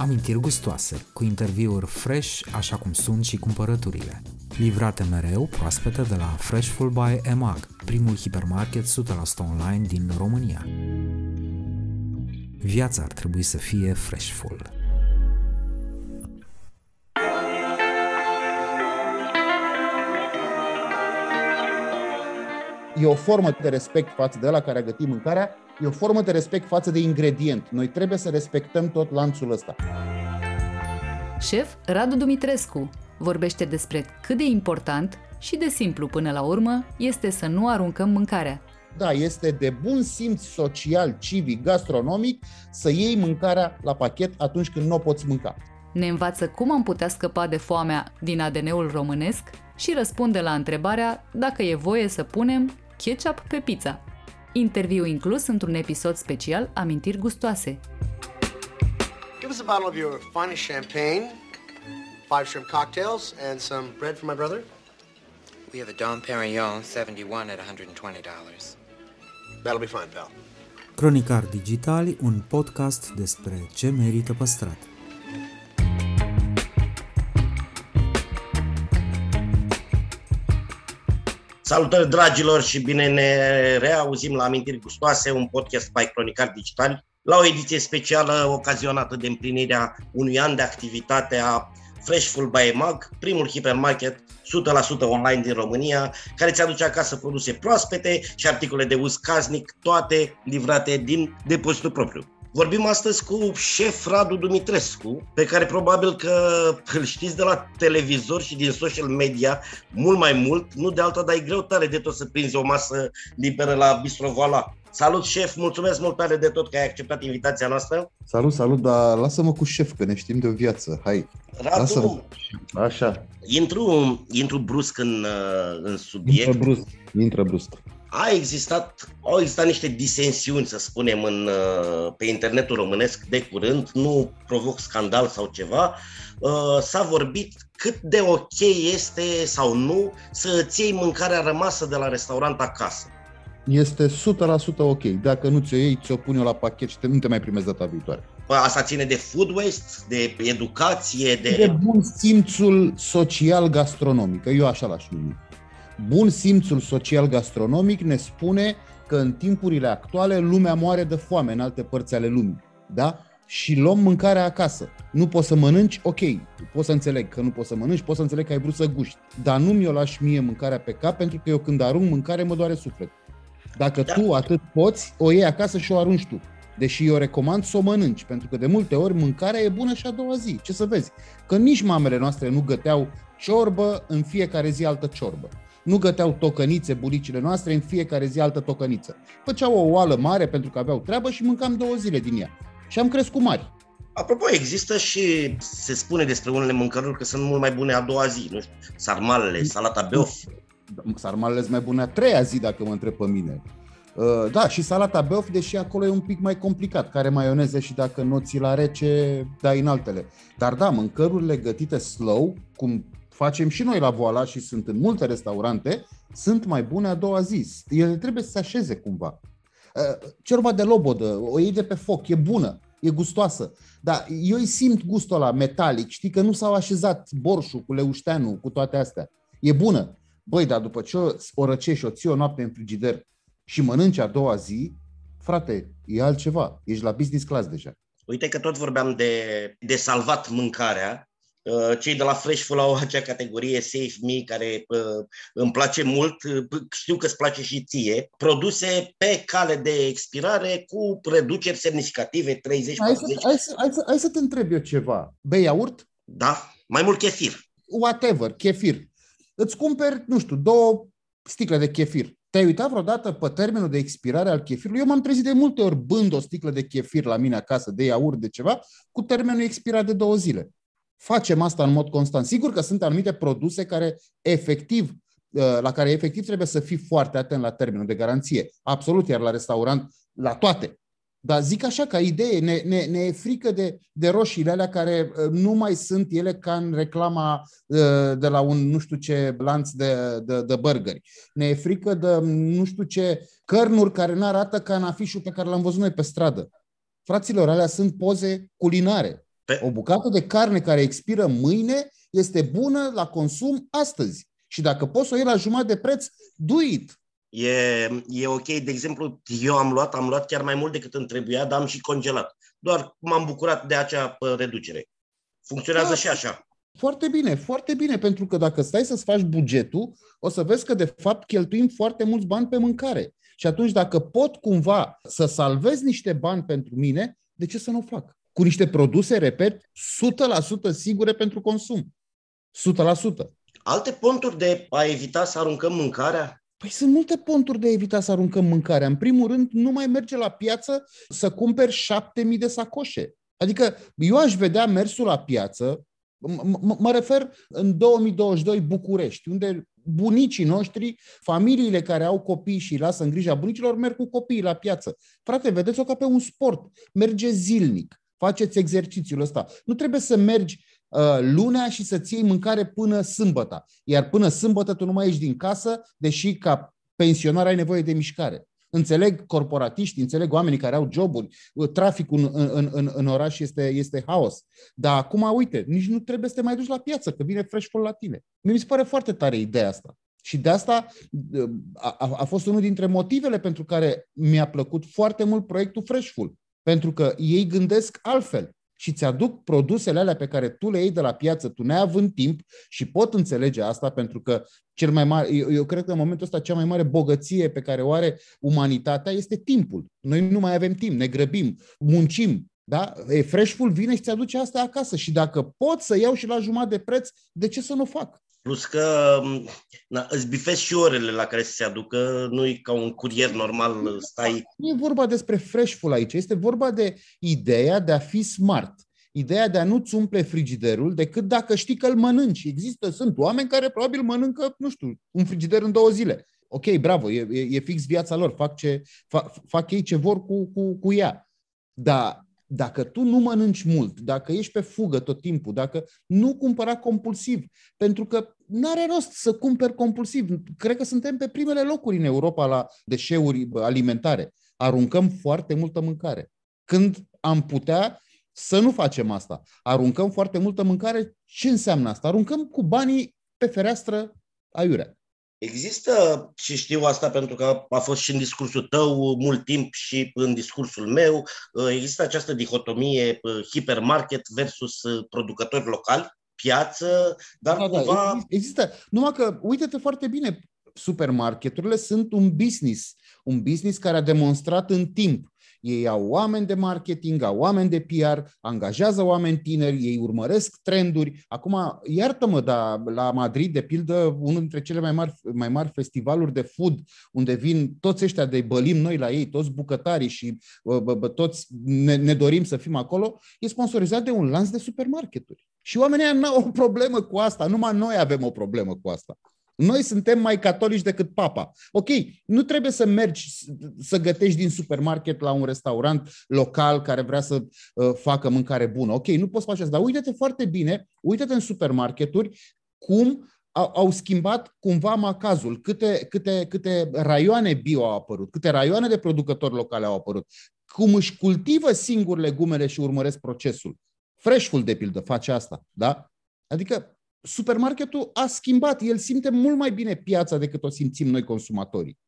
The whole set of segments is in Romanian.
Amintiri gustoase, cu interviuri fresh, așa cum sunt și cumpărăturile. Livrate mereu, proaspete de la Freshful by EMAG, primul hipermarket 100% online din România. Viața ar trebui să fie Freshful. e o formă de respect față de la care a gătit mâncarea, e o formă de respect față de ingredient. Noi trebuie să respectăm tot lanțul ăsta. Șef Radu Dumitrescu vorbește despre cât de important și de simplu până la urmă este să nu aruncăm mâncarea. Da, este de bun simț social, civic, gastronomic să iei mâncarea la pachet atunci când nu o poți mânca. Ne învață cum am putea scăpa de foamea din ADN-ul românesc și răspunde la întrebarea dacă e voie să punem ketchup pe pizza. Interviu inclus într-un episod special Amintiri gustoase. Give us a bottle of your finest champagne, five shrimp cocktails, and some bread for my brother. We have a Dom Perignon 71 at $120. That'll be fine, pal. Cronicar Digitali, un podcast despre ce merită păstrat. Salutări dragilor și bine ne reauzim la Amintiri Gustoase, un podcast by Cronicar Digital, la o ediție specială ocazionată de împlinirea unui an de activitate a Freshful by Mag, primul hipermarket 100% online din România, care ți aduce acasă produse proaspete și articole de uz casnic, toate livrate din depozitul propriu. Vorbim astăzi cu șef Radu Dumitrescu, pe care probabil că îl știți de la televizor și din social media mult mai mult, nu de alta, dar e greu tare de tot să prinzi o masă liberă la Bistro Voila. Salut, șef! Mulțumesc mult tare de tot că ai acceptat invitația noastră. Salut, salut, dar lasă-mă cu șef, că ne știm de o viață. Hai, Radu, lasă-mă. Așa. Intru, intru brusc în, în subiect. Intră brusc. Intră brusc a existat, au existat niște disensiuni, să spunem, în, uh, pe internetul românesc de curând, nu provoc scandal sau ceva, uh, s-a vorbit cât de ok este sau nu să îți iei mâncarea rămasă de la restaurant acasă. Este 100% ok. Dacă nu ți-o iei, ți-o pun eu la pachet și te, nu te mai primezi data viitoare. Păi asta ține de food waste, de educație, de... De bun simțul social gastronomic, eu așa l-aș numi. Bun simțul social gastronomic ne spune că în timpurile actuale lumea moare de foame în alte părți ale lumii. Da? Și luăm mâncarea acasă. Nu poți să mănânci, ok, poți să înțeleg că nu poți să mănânci, poți să înțeleg că ai vrut să guști. Dar nu mi-o lași mie mâncarea pe cap pentru că eu când arunc mâncare mă doare suflet. Dacă da. tu atât poți, o iei acasă și o arunci tu. Deși eu recomand să o mănânci, pentru că de multe ori mâncarea e bună și a doua zi. Ce să vezi? Că nici mamele noastre nu găteau ciorbă în fiecare zi altă ciorbă. Nu găteau tocănițe bunicile noastre, în fiecare zi altă tocăniță. Făceau o oală mare pentru că aveau treabă și mâncam două zile din ea. Și am crescut mari. Apropo, există și se spune despre unele mâncăruri că sunt mult mai bune a doua zi, nu știu, sarmalele, salata beof. Sarmalele sunt mai bune a treia zi, dacă mă întreb pe mine. Uh, da, și salata beof, deși acolo e un pic mai complicat, care maioneze și dacă nu ți la rece, dai în altele. Dar da, mâncărurile gătite slow, cum facem și noi la Voala și sunt în multe restaurante, sunt mai bune a doua zi. Ele trebuie să se așeze cumva. Uh, ciorba de lobodă, o iei de pe foc, e bună, e gustoasă. Dar eu îi simt gustul ăla metalic, știi că nu s-au așezat borșul cu leușteanul, cu toate astea. E bună. Băi, dar după ce o răcești și o ții o noapte în frigider și mănânci a doua zi, frate, e altceva. Ești la business class deja. Uite că tot vorbeam de, de salvat mâncarea Uh, cei de la Freshful au acea categorie Save Me, care uh, îmi place mult, uh, știu că îți place și ție, produse pe cale de expirare cu reduceri semnificative, 30-40. Hai, să, hai, să, hai, să, hai să te întreb eu ceva. Bei iaurt? Da, mai mult chefir. Whatever, chefir. Îți cumperi, nu știu, două sticle de chefir. Te-ai uitat vreodată pe termenul de expirare al chefirului? Eu m-am trezit de multe ori bând o sticlă de chefir la mine acasă, de iaurt, de ceva, cu termenul expirat de două zile facem asta în mod constant. Sigur că sunt anumite produse care efectiv uh, la care efectiv trebuie să fii foarte atent la termenul de garanție. Absolut, iar la restaurant, la toate. Dar zic așa, ca idee, ne, ne, ne e frică de, de roșiile alea care uh, nu mai sunt ele ca în reclama uh, de la un nu știu ce lanț de, de, de burgeri. Ne e frică de nu știu ce cărnuri care nu arată ca în afișul pe care l-am văzut noi pe stradă. Fraților, alea sunt poze culinare Pe... O bucată de carne care expiră mâine este bună la consum astăzi. Și dacă poți să o iei la jumătate de preț, do it. E, e ok, de exemplu, eu am luat, am luat chiar mai mult decât îmi trebuia, dar am și congelat. Doar m-am bucurat de acea reducere. Funcționează da, și așa. Foarte bine, foarte bine, pentru că dacă stai să-ți faci bugetul, o să vezi că de fapt cheltuim foarte mulți bani pe mâncare. Și atunci dacă pot cumva să salvez niște bani pentru mine, de ce să nu o fac? Cu niște produse, repet, 100% sigure pentru consum. 100%. Alte ponturi de a evita să aruncăm mâncarea? Păi sunt multe ponturi de a evita să aruncăm mâncarea. În primul rând, nu mai merge la piață să cumperi șapte mii de sacoșe. Adică eu aș vedea mersul la piață, mă refer în 2022 București, unde bunicii noștri, familiile care au copii și lasă în grija bunicilor, merg cu copiii la piață. Frate, vedeți-o ca pe un sport. Merge zilnic. Faceți exercițiul ăsta. Nu trebuie să mergi uh, lunea și să-ți iei mâncare până sâmbătă. Iar până sâmbătă tu nu mai ieși din casă, deși ca pensionar ai nevoie de mișcare. Înțeleg corporatiști, înțeleg oamenii care au joburi, uh, traficul în, în, în, în oraș este, este haos. Dar acum, uite, nici nu trebuie să te mai duci la piață, că vine fresh la tine. Mi se pare foarte tare ideea asta. Și de asta uh, a, a fost unul dintre motivele pentru care mi-a plăcut foarte mult proiectul Freshful. Pentru că ei gândesc altfel și ți aduc produsele alea pe care tu le iei de la piață, tu neavând timp și pot înțelege asta pentru că cel mai mare, eu, eu cred că în momentul ăsta cea mai mare bogăție pe care o are umanitatea este timpul. Noi nu mai avem timp, ne grăbim, muncim, da? E, Freshful vine și ți aduce asta acasă și dacă pot să iau și la jumătate de preț, de ce să nu fac? Plus că na, îți bifezi și orele la care să se aducă, nu e ca un curier normal, stai... Nu e vorba despre freshful aici, este vorba de ideea de a fi smart. Ideea de a nu-ți umple frigiderul decât dacă știi că îl mănânci. Există, sunt oameni care probabil mănâncă, nu știu, un frigider în două zile. Ok, bravo, e, e, e fix viața lor, fac, ce, fac, fac ei ce vor cu, cu, cu ea. Dar dacă tu nu mănânci mult, dacă ești pe fugă tot timpul, dacă nu cumpăra compulsiv, pentru că nu are rost să cumperi compulsiv. Cred că suntem pe primele locuri în Europa la deșeuri alimentare. Aruncăm foarte multă mâncare. Când am putea să nu facem asta. Aruncăm foarte multă mâncare. Ce înseamnă asta? Aruncăm cu banii pe fereastră aiurea. Există, și știu asta pentru că a fost și în discursul tău mult timp și în discursul meu, există această dihotomie hipermarket versus producători locali, piață, dar da, da cumva... Da, există. Numai că, uite-te foarte bine, supermarketurile sunt un business, un business care a demonstrat în timp ei au oameni de marketing, au oameni de PR, angajează oameni tineri, ei urmăresc trenduri. Acum, iartă-mă, dar la Madrid, de pildă, unul dintre cele mai mari, mai mari festivaluri de food, unde vin toți ăștia de bălim noi la ei, toți bucătarii și bă, bă, bă, toți ne, ne dorim să fim acolo, e sponsorizat de un lanț de supermarketuri. Și oamenii nu au o problemă cu asta, numai noi avem o problemă cu asta. Noi suntem mai catolici decât papa. Ok, nu trebuie să mergi să gătești din supermarket la un restaurant local care vrea să uh, facă mâncare bună. Ok, nu poți face asta, dar uite-te foarte bine, uite-te în supermarketuri cum au, au schimbat cumva macazul, câte, câte, câte raioane bio au apărut, câte raioane de producători locale au apărut, cum își cultivă singur legumele și urmăresc procesul. Freshful, de pildă, face asta. Da? Adică supermarketul a schimbat. El simte mult mai bine piața decât o simțim noi consumatorii.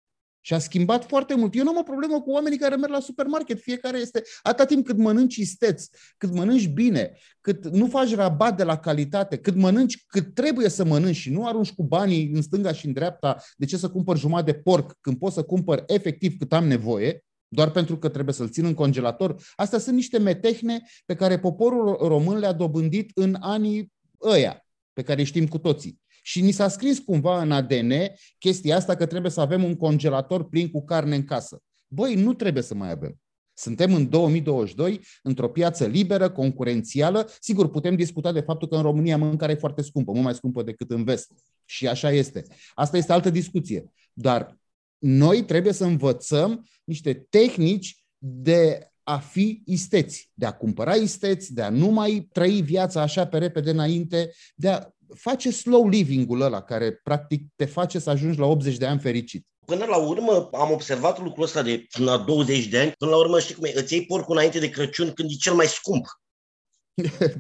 Și a schimbat foarte mult. Eu nu am o problemă cu oamenii care merg la supermarket. Fiecare este, atâta timp cât mănânci isteț, cât mănânci bine, cât nu faci rabat de la calitate, cât mănânci cât trebuie să mănânci și nu arunci cu banii în stânga și în dreapta, de ce să cumpăr jumătate de porc când pot să cumpăr efectiv cât am nevoie, doar pentru că trebuie să-l țin în congelator. Astea sunt niște metehne pe care poporul român le-a dobândit în anii ăia pe care știm cu toții. Și ni s-a scris cumva în ADN chestia asta că trebuie să avem un congelator plin cu carne în casă. Băi, nu trebuie să mai avem. Suntem în 2022, într-o piață liberă, concurențială. Sigur, putem discuta de faptul că în România mâncarea e foarte scumpă, mult mai scumpă decât în vest. Și așa este. Asta este altă discuție. Dar noi trebuie să învățăm niște tehnici de a fi isteți, de a cumpăra isteți, de a nu mai trăi viața așa pe repede înainte, de a face slow living-ul ăla care practic te face să ajungi la 80 de ani fericit. Până la urmă am observat lucrul ăsta de la 20 de ani, până la urmă știi cum e, îți iei porcul înainte de Crăciun când e cel mai scump.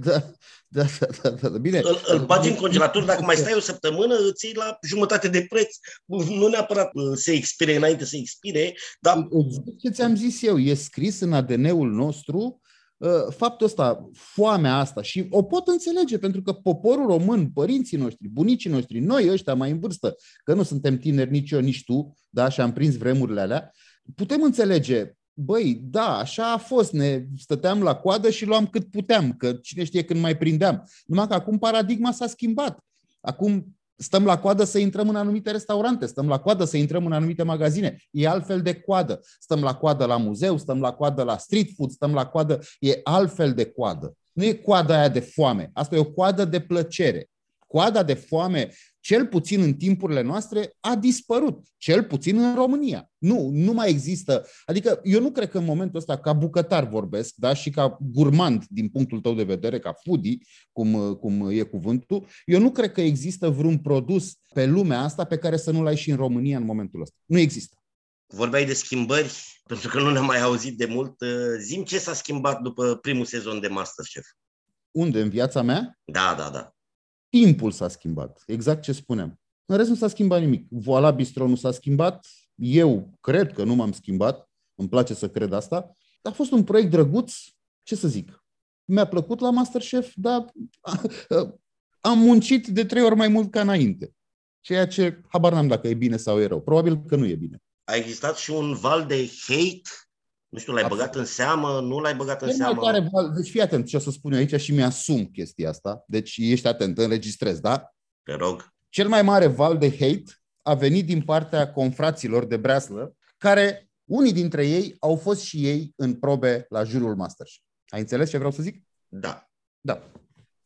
da, da, da, da, da, bine. Îl, îl bagi în congelator, dacă mai stai o săptămână, îți iei la jumătate de preț. Nu neapărat uh, se expire înainte să expire, dar... Ce ți-am zis eu, e scris în ADN-ul nostru uh, faptul ăsta, foamea asta și o pot înțelege pentru că poporul român, părinții noștri, bunicii noștri, noi ăștia mai în vârstă, că nu suntem tineri nici eu, nici tu, da, și am prins vremurile alea, putem înțelege băi, da, așa a fost, ne stăteam la coadă și luam cât puteam, că cine știe când mai prindeam. Numai că acum paradigma s-a schimbat. Acum stăm la coadă să intrăm în anumite restaurante, stăm la coadă să intrăm în anumite magazine. E altfel de coadă. Stăm la coadă la muzeu, stăm la coadă la street food, stăm la coadă, e altfel de coadă. Nu e coada aia de foame, asta e o coadă de plăcere. Coada de foame cel puțin în timpurile noastre, a dispărut, cel puțin în România. Nu, nu mai există. Adică eu nu cred că în momentul ăsta, ca bucătar vorbesc, da, și ca gurmand din punctul tău de vedere, ca foodie, cum, cum e cuvântul, eu nu cred că există vreun produs pe lumea asta pe care să nu-l ai și în România în momentul ăsta. Nu există. Vorbeai de schimbări, pentru că nu ne-am mai auzit de mult. Zim ce s-a schimbat după primul sezon de Masterchef. Unde? În viața mea? Da, da, da. Timpul s-a schimbat, exact ce spuneam. În rest nu s-a schimbat nimic. Voila Bistro nu s-a schimbat, eu cred că nu m-am schimbat, îmi place să cred asta. A fost un proiect drăguț, ce să zic. Mi-a plăcut la Masterchef, dar am muncit de trei ori mai mult ca înainte. Ceea ce habar n-am dacă e bine sau e rău. Probabil că nu e bine. A existat și un val de hate nu știu, l-ai băgat în seamă, nu l-ai băgat în Cel seamă? Mai tare, deci fii atent ce o să spun eu aici și mi-asum chestia asta. Deci ești atent, înregistrez, da? Te rog. Cel mai mare val de hate a venit din partea confraților de breaslă, care unii dintre ei au fost și ei în probe la jurul Masterchef. Ai înțeles ce vreau să zic? Da. Da.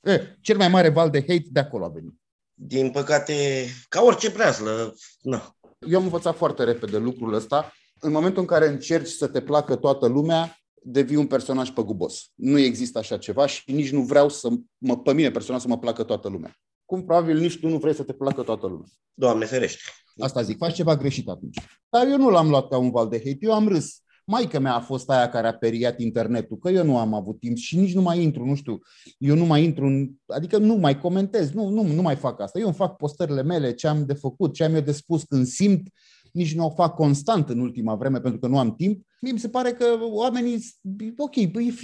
E, cel mai mare val de hate de acolo a venit. Din păcate, ca orice breaslă, na. Eu am învățat foarte repede lucrul ăsta în momentul în care încerci să te placă toată lumea, devii un personaj păgubos. Nu există așa ceva și nici nu vreau să mă, pe mine personal să mă placă toată lumea. Cum probabil nici tu nu vrei să te placă toată lumea. Doamne ferește. Asta zic, faci ceva greșit atunci. Dar eu nu l-am luat ca un val de hate, eu am râs. Maica mea a fost aia care a periat internetul, că eu nu am avut timp și nici nu mai intru, nu știu, eu nu mai intru, în, adică nu mai comentez, nu, nu, nu mai fac asta. Eu îmi fac postările mele, ce am de făcut, ce am eu de spus când simt, nici nu o fac constant în ultima vreme pentru că nu am timp. Mie mi se pare că oamenii, ok,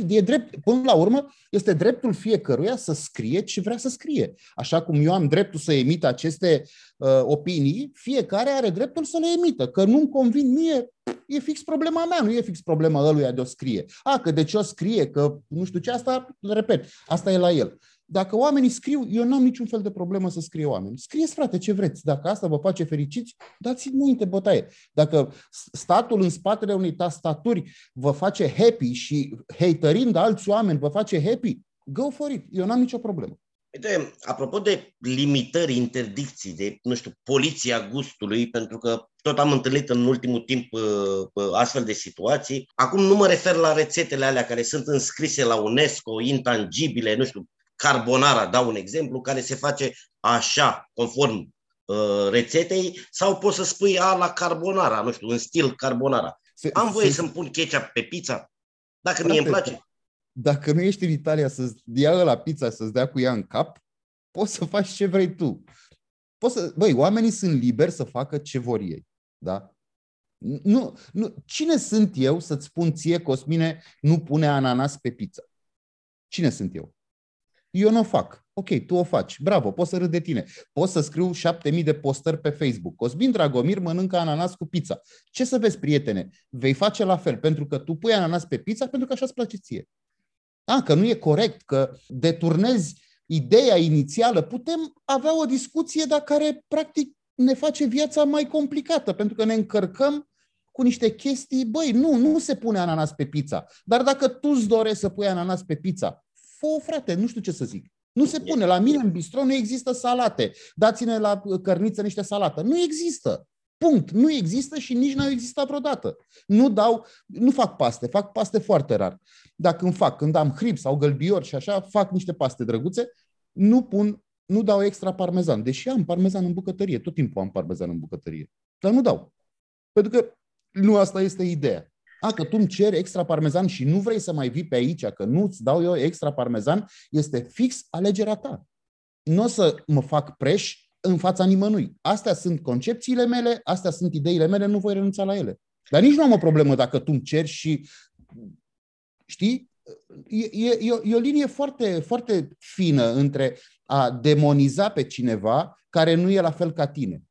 e drept, până la urmă, este dreptul fiecăruia să scrie ce vrea să scrie. Așa cum eu am dreptul să emit aceste uh, opinii, fiecare are dreptul să le emită. Că nu-mi convin mie, e fix problema mea, nu e fix problema ăluia de o scrie. A, că de ce o scrie, că nu știu ce, asta, repet, asta e la el. Dacă oamenii scriu, eu n-am niciun fel de problemă să scrie oameni. Scrieți, frate, ce vreți. Dacă asta vă face fericiți, dați înainte bătaie. Dacă statul în spatele unei tastaturi vă face happy și haterind alți oameni vă face happy, go for it. Eu n-am nicio problemă. Uite, apropo de limitări, interdicții, de, nu știu, poliția gustului, pentru că tot am întâlnit în ultimul timp uh, uh, astfel de situații. Acum nu mă refer la rețetele alea care sunt înscrise la UNESCO, intangibile, nu știu, carbonara, dau un exemplu, care se face așa, conform uh, rețetei, sau poți să spui a la carbonara, nu știu, în stil carbonara. Se, Am voie se... să-mi pun ketchup pe pizza? Dacă mie îmi place. Dacă nu ești în Italia să-ți dea la pizza, să-ți dea cu ea în cap, poți să faci ce vrei tu. Poți să, băi, oamenii sunt liberi să facă ce vor ei. Da? Nu, nu. Cine sunt eu să-ți spun ție, Cosmine, nu pune ananas pe pizza? Cine sunt eu? Eu nu o fac. Ok, tu o faci. Bravo, poți să râd de tine. Poți să scriu șapte mii de postări pe Facebook. Cosmin Dragomir mănâncă ananas cu pizza. Ce să vezi, prietene? Vei face la fel, pentru că tu pui ananas pe pizza pentru că așa îți place ție. A, că nu e corect, că deturnezi ideea inițială. Putem avea o discuție, dar care practic ne face viața mai complicată, pentru că ne încărcăm cu niște chestii, băi, nu, nu se pune ananas pe pizza. Dar dacă tu îți dorești să pui ananas pe pizza, fă frate, nu știu ce să zic. Nu se pune. La mine în bistro nu există salate. Dați-ne la cărniță niște salată. Nu există. Punct. Nu există și nici n-au existat vreodată. Nu dau, nu fac paste, fac paste foarte rar. Dacă îmi fac, când am hrib sau gălbiori și așa, fac niște paste drăguțe, nu pun, nu dau extra parmezan. Deși am parmezan în bucătărie, tot timpul am parmezan în bucătărie. Dar nu dau. Pentru că nu asta este ideea. A, că tu îmi ceri extra parmezan și nu vrei să mai vii pe aici, că nu-ți dau eu extra parmezan, este fix alegerea ta. Nu o să mă fac preș în fața nimănui. Astea sunt concepțiile mele, astea sunt ideile mele, nu voi renunța la ele. Dar nici nu am o problemă dacă tu îmi ceri și, știi, e, e, e o linie foarte, foarte fină între a demoniza pe cineva care nu e la fel ca tine.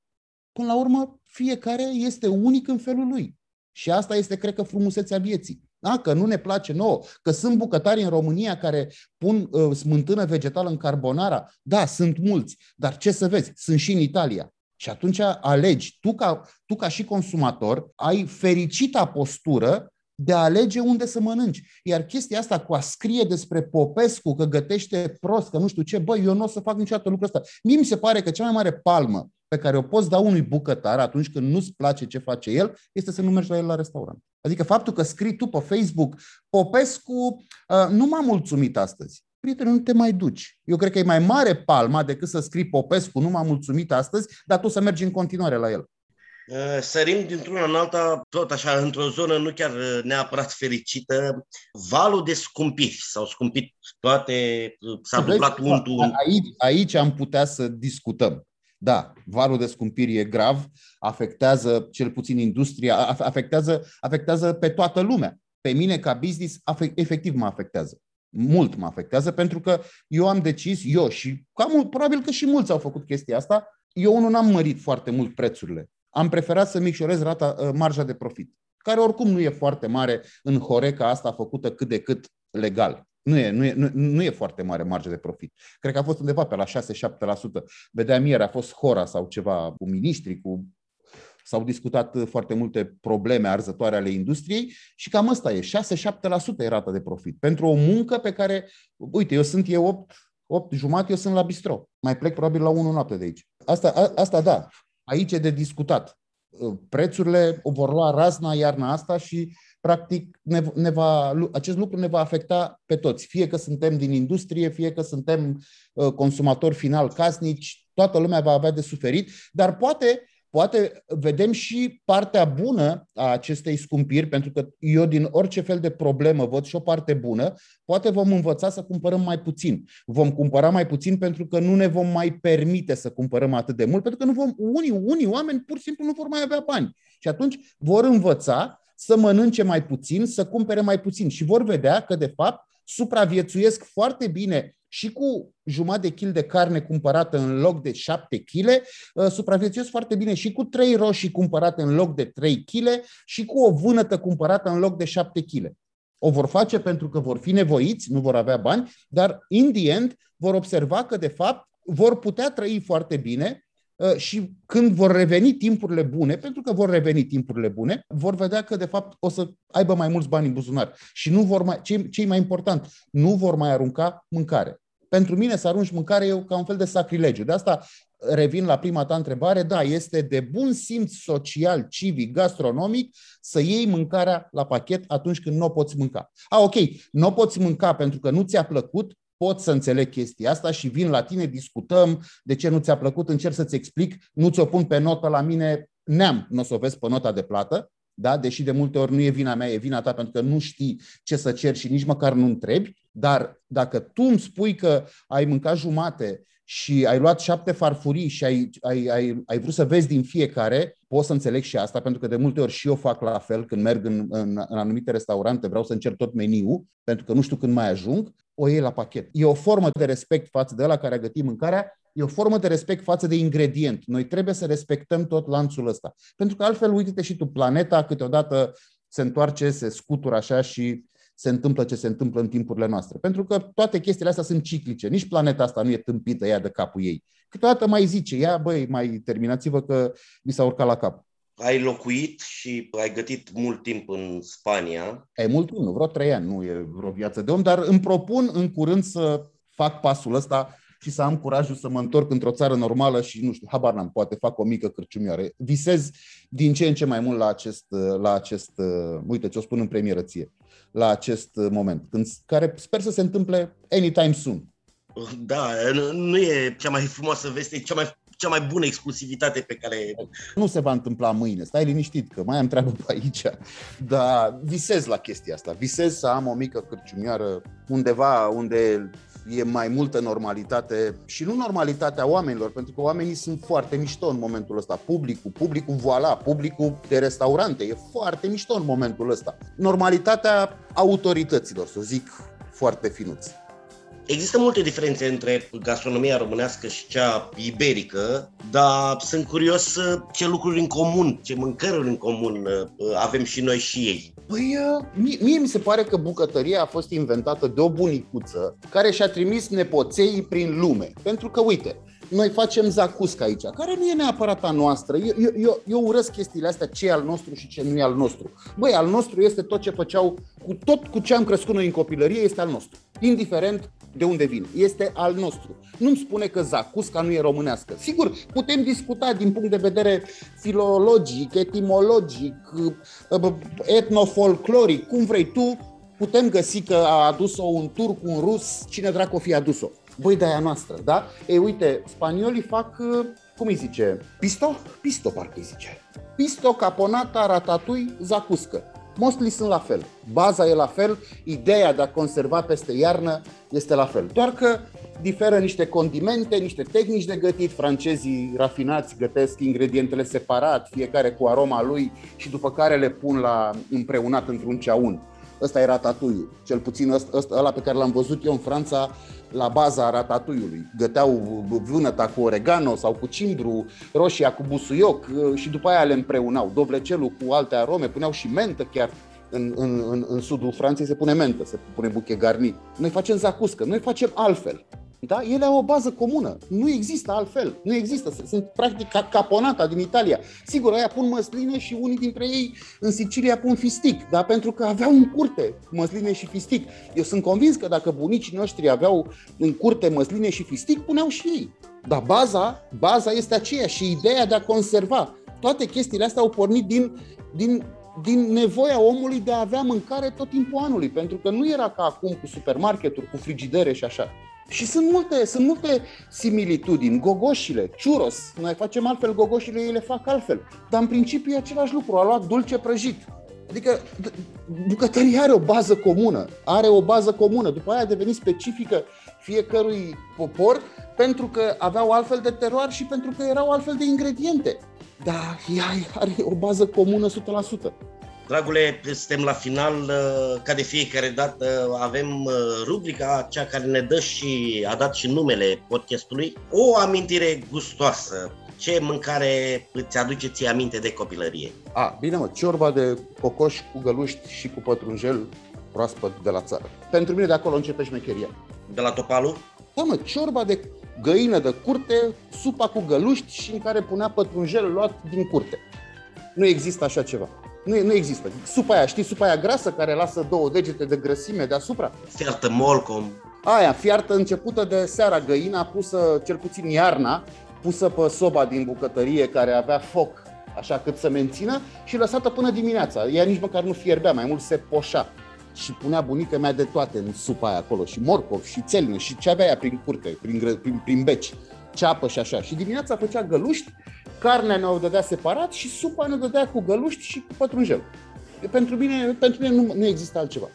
Până la urmă, fiecare este unic în felul lui. Și asta este, cred că, frumusețea vieții. Da? Că nu ne place nouă, că sunt bucătari în România care pun uh, smântână vegetală în carbonara. Da, sunt mulți, dar ce să vezi, sunt și în Italia. Și atunci alegi, tu ca, tu ca și consumator, ai fericita postură de a alege unde să mănânci. Iar chestia asta cu a scrie despre Popescu că gătește prost, că nu știu ce, băi, eu nu o să fac niciodată lucrul ăsta. Mie mi se pare că cea mai mare palmă pe care o poți da unui bucătar atunci când nu-ți place ce face el, este să nu mergi la el la restaurant. Adică faptul că scrii tu pe Facebook, Popescu, uh, nu m-a mulțumit astăzi. Prietene, nu te mai duci. Eu cred că e mai mare palma decât să scrii Popescu, nu m-a mulțumit astăzi, dar tu să mergi în continuare la el. Uh, sărim dintr-una în alta, tot așa, într-o zonă nu chiar uh, neapărat fericită, valul de scumpiri. S-au scumpit toate, s-a dublat untul. Aici, aici am putea să discutăm. Da, valul de scumpiri e grav, afectează cel puțin industria, afectează, afectează pe toată lumea. Pe mine, ca business, efectiv mă afectează. Mult mă afectează pentru că eu am decis, eu și cam, probabil că și mulți au făcut chestia asta, eu unul n-am mărit foarte mult prețurile. Am preferat să micșorez rata, ă, marja de profit, care oricum nu e foarte mare în Horeca asta făcută cât de cât legal. Nu e, nu, e, nu, nu e foarte mare marge de profit. Cred că a fost undeva pe la 6-7%. Vedeam ieri, a fost Hora sau ceva cu miniștri, cu s-au discutat foarte multe probleme arzătoare ale industriei și cam asta e, 6-7% e rata de profit. Pentru o muncă pe care, uite, eu sunt eu 8, 8 jumate, eu sunt la bistro. Mai plec probabil la 1 noapte de aici. Asta, a, asta da, aici e de discutat. Prețurile o vor lua razna iarna asta și practic ne, ne va, acest lucru ne va afecta pe toți, fie că suntem din industrie, fie că suntem uh, consumatori final casnici, toată lumea va avea de suferit, dar poate poate vedem și partea bună a acestei scumpiri, pentru că eu din orice fel de problemă văd și o parte bună, poate vom învăța să cumpărăm mai puțin. Vom cumpăra mai puțin pentru că nu ne vom mai permite să cumpărăm atât de mult, pentru că nu vom, unii, unii oameni pur și simplu nu vor mai avea bani. Și atunci vor învăța să mănânce mai puțin, să cumpere mai puțin și vor vedea că, de fapt, supraviețuiesc foarte bine și cu jumătate de kil de carne cumpărată în loc de 7 kg, uh, supraviețuiesc foarte bine și cu 3 roșii cumpărate în loc de 3 kg și cu o vânătă cumpărată în loc de 7 kg. O vor face pentru că vor fi nevoiți, nu vor avea bani, dar in the end vor observa că de fapt vor putea trăi foarte bine Uh, și când vor reveni timpurile bune, pentru că vor reveni timpurile bune, vor vedea că de fapt o să aibă mai mulți bani în buzunar și nu vor mai, ce, ce mai important, nu vor mai arunca mâncare. Pentru mine să arunci mâncare e ca un fel de sacrilegiu. De asta revin la prima ta întrebare, da, este de bun simț social, civic, gastronomic să iei mâncarea la pachet atunci când nu o poți mânca. A, ok, nu o poți mânca pentru că nu ți-a plăcut, pot să înțeleg chestia asta și vin la tine, discutăm de ce nu ți-a plăcut, încerc să-ți explic, nu ți-o pun pe notă la mine, neam, nu o să o vezi pe nota de plată, da? deși de multe ori nu e vina mea, e vina ta pentru că nu știi ce să ceri și nici măcar nu întrebi, dar dacă tu îmi spui că ai mâncat jumate și ai luat șapte farfurii și ai, ai, ai, ai vrut să vezi din fiecare, pot să înțeleg și asta, pentru că de multe ori și eu fac la fel când merg în, în, în anumite restaurante, vreau să încerc tot meniul, pentru că nu știu când mai ajung, o iei la pachet. E o formă de respect față de la care a gătit mâncarea, e o formă de respect față de ingredient. Noi trebuie să respectăm tot lanțul ăsta. Pentru că altfel, uite-te și tu, planeta câteodată se întoarce, se scutură așa și se întâmplă ce se întâmplă în timpurile noastre. Pentru că toate chestiile astea sunt ciclice. Nici planeta asta nu e tâmpită ea de capul ei. Câteodată mai zice, ia băi, mai terminați-vă că vi s-a urcat la cap. Ai locuit și ai gătit mult timp în Spania. E mult timp, nu, vreo trei ani, nu e vreo viață de om, dar îmi propun în curând să fac pasul ăsta și să am curajul să mă întorc într-o țară normală și, nu știu, habar n-am, poate fac o mică cârciumioară. Visez din ce în ce mai mult la acest, la acest uite ce o spun în premieră ție, la acest moment, când, care sper să se întâmple anytime soon. Da, nu e cea mai frumoasă veste, cea mai cea mai bună exclusivitate pe care... Nu se va întâmpla mâine, stai liniștit că mai am treabă pe aici. Dar visez la chestia asta, visez să am o mică cârciumioară undeva unde e mai multă normalitate și nu normalitatea oamenilor, pentru că oamenii sunt foarte mișto în momentul ăsta. Publicul, publicul voila, publicul de restaurante e foarte mișto în momentul ăsta. Normalitatea autorităților, să zic foarte finuț. Există multe diferențe între gastronomia românească și cea iberică, dar sunt curios uh, ce lucruri în comun, ce mâncăruri în comun uh, avem și noi și ei. Păi, uh, mie, mie mi se pare că bucătăria a fost inventată de o bunicuță care și-a trimis nepoței prin lume. Pentru că, uite, noi facem zacusca aici, care nu e neapărat a noastră. Eu, eu, eu, eu urăsc chestiile astea, ce e al nostru și ce nu e al nostru. Băi, al nostru este tot ce făceau, cu tot cu ce am crescut noi în copilărie, este al nostru. Indiferent de unde vine. Este al nostru. Nu-mi spune că zacusca nu e românească. Sigur, putem discuta din punct de vedere filologic, etimologic, etnofolcloric, cum vrei tu, putem găsi că a adus-o un turc, un rus, cine dracu o fi adus-o. Băi, de aia noastră, da? Ei, uite, spaniolii fac, cum îi zice, pisto? Pisto, parcă îi zice. Pisto, caponata, ratatui, zacuscă. Mostly sunt la fel. Baza e la fel, ideea de a conserva peste iarnă este la fel. Doar că diferă niște condimente, niște tehnici de gătit. Francezii rafinați gătesc ingredientele separat, fiecare cu aroma lui și după care le pun la împreunat într-un ceaun. Ăsta e ratatouille. Cel puțin ăsta, ăsta, ăla pe care l-am văzut eu în Franța la baza ratatouille Găteau vânăta cu oregano sau cu cimbru, roșia cu busuioc uh, și după aia le împreunau. Dovlecelul cu alte arome, puneau și mentă chiar. În, în, în, în sudul Franței se pune mentă, se pune buche garni. Noi facem zacuscă, noi facem altfel. Da? Ele au o bază comună. Nu există altfel. Nu există. Sunt practic ca caponata din Italia. Sigur, aia pun măsline și unii dintre ei în Sicilia pun fistic, da? pentru că aveau în curte măsline și fistic. Eu sunt convins că dacă bunicii noștri aveau în curte măsline și fistic, puneau și ei. Dar baza, baza este aceea și ideea de a conserva. Toate chestiile astea au pornit din, din din nevoia omului de a avea mâncare tot timpul anului, pentru că nu era ca acum cu supermarketuri, cu frigidere și așa. Și sunt multe, sunt multe similitudini. Gogoșile, churros, noi facem altfel gogoșile, ei le fac altfel. Dar în principiu e același lucru, a luat dulce prăjit. Adică bucătăria are o bază comună, are o bază comună, după aia a devenit specifică fiecărui popor pentru că aveau altfel de teroar și pentru că erau altfel de ingrediente. Dar ea are o bază comună 100%. Dragule, suntem la final, uh, ca de fiecare dată avem uh, rubrica, cea care ne dă și a dat și numele podcastului, o amintire gustoasă. Ce mâncare îți aduce ție aminte de copilărie? A, bine mă, ciorba de cocoș cu găluști și cu pătrunjel proaspăt de la țară. Pentru mine de acolo începe șmecheria. De la Topalu? Da mă, ciorba de găină de curte, supa cu găluști și în care punea pătrunjel luat din curte. Nu există așa ceva. Nu, nu există. Supa aia, știi, supa aia grasă care lasă două degete de grăsime deasupra? Fiartă molcom. Aia, fiartă începută de seara, găina pusă, cel puțin iarna, pusă pe soba din bucătărie care avea foc, așa cât să mențină, și lăsată până dimineața. Ea nici măcar nu fierbea, mai mult se poșa. Și punea bunica mea de toate în supa aia acolo, și morcov, și țelină, și ce avea ea prin curte, prin, prin, prin beci ceapă și așa. Și dimineața făcea găluști, carnea ne-o dădea separat și supa ne dădea cu găluști și cu pătrunjel. Pentru mine, pentru mine nu, nu există altceva.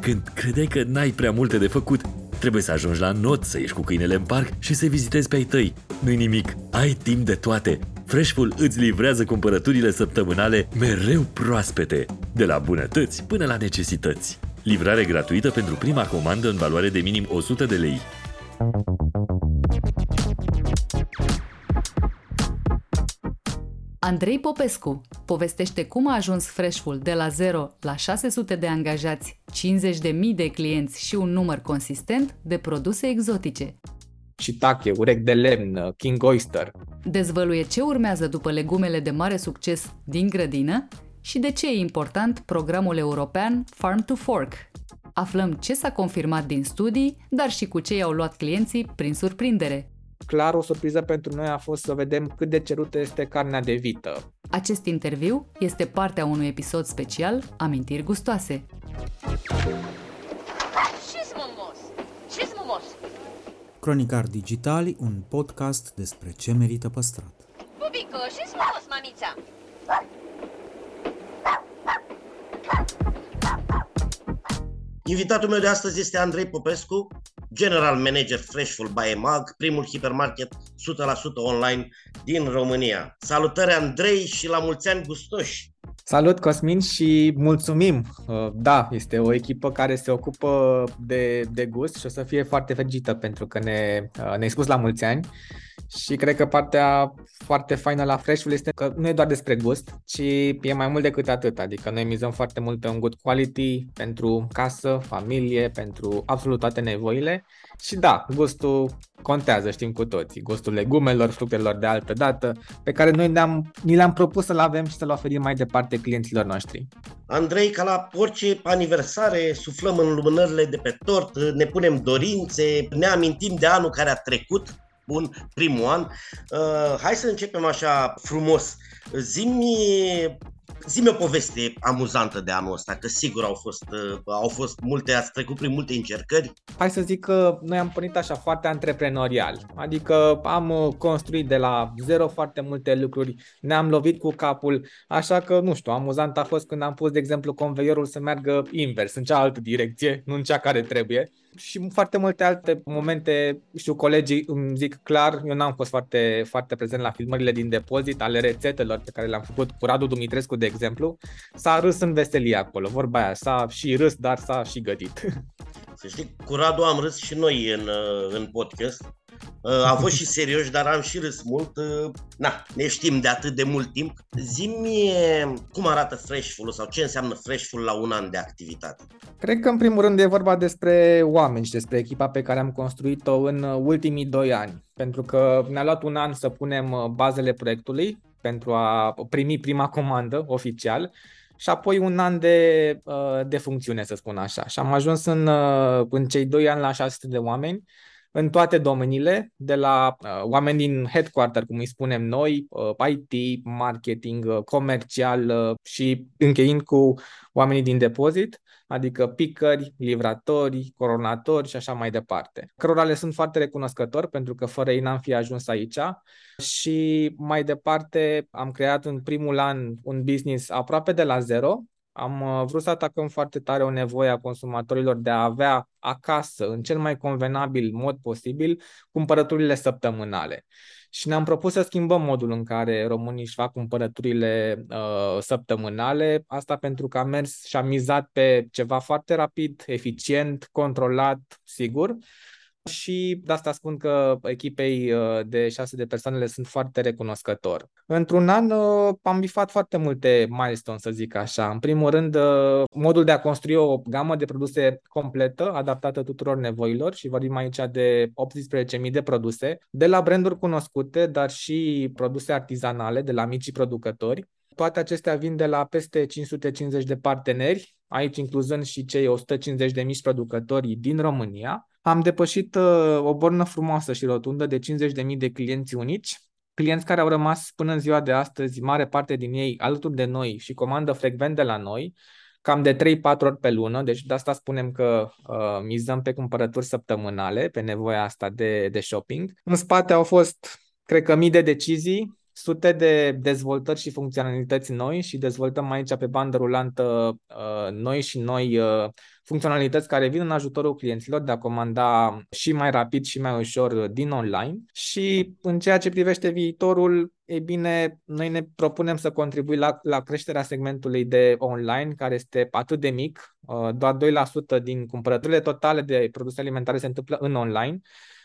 Când credeai că n-ai prea multe de făcut, trebuie să ajungi la not, să ieși cu câinele în parc și să vizitezi pe ai tăi. Nu-i nimic, ai timp de toate. Freshful îți livrează cumpărăturile săptămânale mereu proaspete, de la bunătăți până la necesități. Livrare gratuită pentru prima comandă în valoare de minim 100 de lei. Andrei Popescu povestește cum a ajuns Freshful de la 0 la 600 de angajați, 50.000 de clienți și un număr consistent de produse exotice shiitake, urec de lemn, king oyster. Dezvăluie ce urmează după legumele de mare succes din grădină și de ce e important programul european Farm to Fork. Aflăm ce s-a confirmat din studii, dar și cu ce i-au luat clienții prin surprindere. Clar, o surpriză pentru noi a fost să vedem cât de cerută este carnea de vită. Acest interviu este partea unui episod special Amintiri gustoase. Și-s mumos! Și-s mumos! Cronicar Digitali, un podcast despre ce merită păstrat. Bubico, și-s mumos, mamița! Invitatul meu de astăzi este Andrei Popescu, General Manager Freshful by EMAG, primul hipermarket 100% online din România. Salutări Andrei și la mulți ani gustoși! Salut Cosmin și mulțumim! Uh, Da, este o echipă care se ocupă de, de gust și o să fie foarte fericită pentru că ne, uh, ne-ai spus la mulți ani și cred că partea foarte faină la Freshful este că nu e doar despre gust, ci e mai mult decât atât. Adică noi mizăm foarte mult pe un good quality pentru casă, familie, pentru absolut toate nevoile. Și da, gustul contează, știm cu toții. Gustul legumelor, fructelor de altă dată, pe care noi ne-am, ni le-am propus să-l avem și să-l oferim mai departe clienților noștri. Andrei, ca la orice aniversare, suflăm în lumânările de pe tort, ne punem dorințe, ne amintim de anul care a trecut, bun, primul an. Uh, hai să începem așa frumos. Zimi Zi-mi o poveste amuzantă de anul ăsta, că sigur au fost, uh, au fost multe, ați trecut prin multe încercări. Hai să zic că noi am pornit așa foarte antreprenorial, adică am uh, construit de la zero foarte multe lucruri, ne-am lovit cu capul, așa că, nu știu, amuzant a fost când am pus, de exemplu, conveiorul să meargă invers, în cealaltă direcție, nu în cea care trebuie și foarte multe alte momente, știu, colegii îmi zic clar, eu n-am fost foarte, foarte prezent la filmările din depozit, ale rețetelor pe care le-am făcut cu Radu Dumitrescu, de exemplu, s-a râs în veselie acolo, vorba aia, s-a și râs, dar s-a și gătit. Să știi, cu Radu am râs și noi în, în podcast, am fost și serios, dar am și râs mult. Na, ne știm de atât de mult timp. Zi-mi cum arată Freshful sau ce înseamnă Freshful la un an de activitate. Cred că în primul rând e vorba despre oameni și despre echipa pe care am construit-o în ultimii doi ani. Pentru că ne-a luat un an să punem bazele proiectului pentru a primi prima comandă oficial și apoi un an de, de funcțiune, să spun așa. Și am ajuns în, în cei doi ani la 600 de oameni în toate domeniile, de la uh, oameni din headquarter, cum îi spunem noi, uh, IT, marketing, uh, comercial uh, și încheind cu oamenii din depozit, adică pickeri, livratori, coronatori și așa mai departe. Cărora le sunt foarte recunoscători pentru că fără ei n-am fi ajuns aici și mai departe am creat în primul an un business aproape de la zero, am uh, vrut să atacăm foarte tare o nevoie a consumatorilor de a avea acasă, în cel mai convenabil mod posibil, cumpărăturile săptămânale. Și ne-am propus să schimbăm modul în care românii își fac cumpărăturile uh, săptămânale, asta pentru că a mers și a mizat pe ceva foarte rapid, eficient, controlat, sigur, și de asta spun că echipei uh, de șase de persoane le sunt foarte recunoscător. Într-un an uh, am bifat foarte multe milestone, să zic așa. În primul rând, uh, modul de a construi o gamă de produse completă, adaptată tuturor nevoilor și vorbim aici de 18.000 de produse, de la branduri cunoscute, dar și produse artizanale, de la micii producători, toate acestea vin de la peste 550 de parteneri, aici incluzând și cei 150 de mici producători din România. Am depășit uh, o bornă frumoasă și rotundă de 50.000 de clienți unici, clienți care au rămas până în ziua de astăzi, mare parte din ei alături de noi și comandă frecvent de la noi, cam de 3-4 ori pe lună, deci de asta spunem că uh, mizăm pe cumpărături săptămânale, pe nevoia asta de, de shopping. În spate au fost, cred că, mii de decizii, sute de dezvoltări și funcționalități noi și dezvoltăm aici pe bandă rulantă uh, noi și noi uh, funcționalități care vin în ajutorul clienților de a comanda și mai rapid și mai ușor din online. Și în ceea ce privește viitorul, e bine, noi ne propunem să contribuim la, la creșterea segmentului de online, care este atât de mic, uh, doar 2% din cumpărăturile totale de produse alimentare se întâmplă în online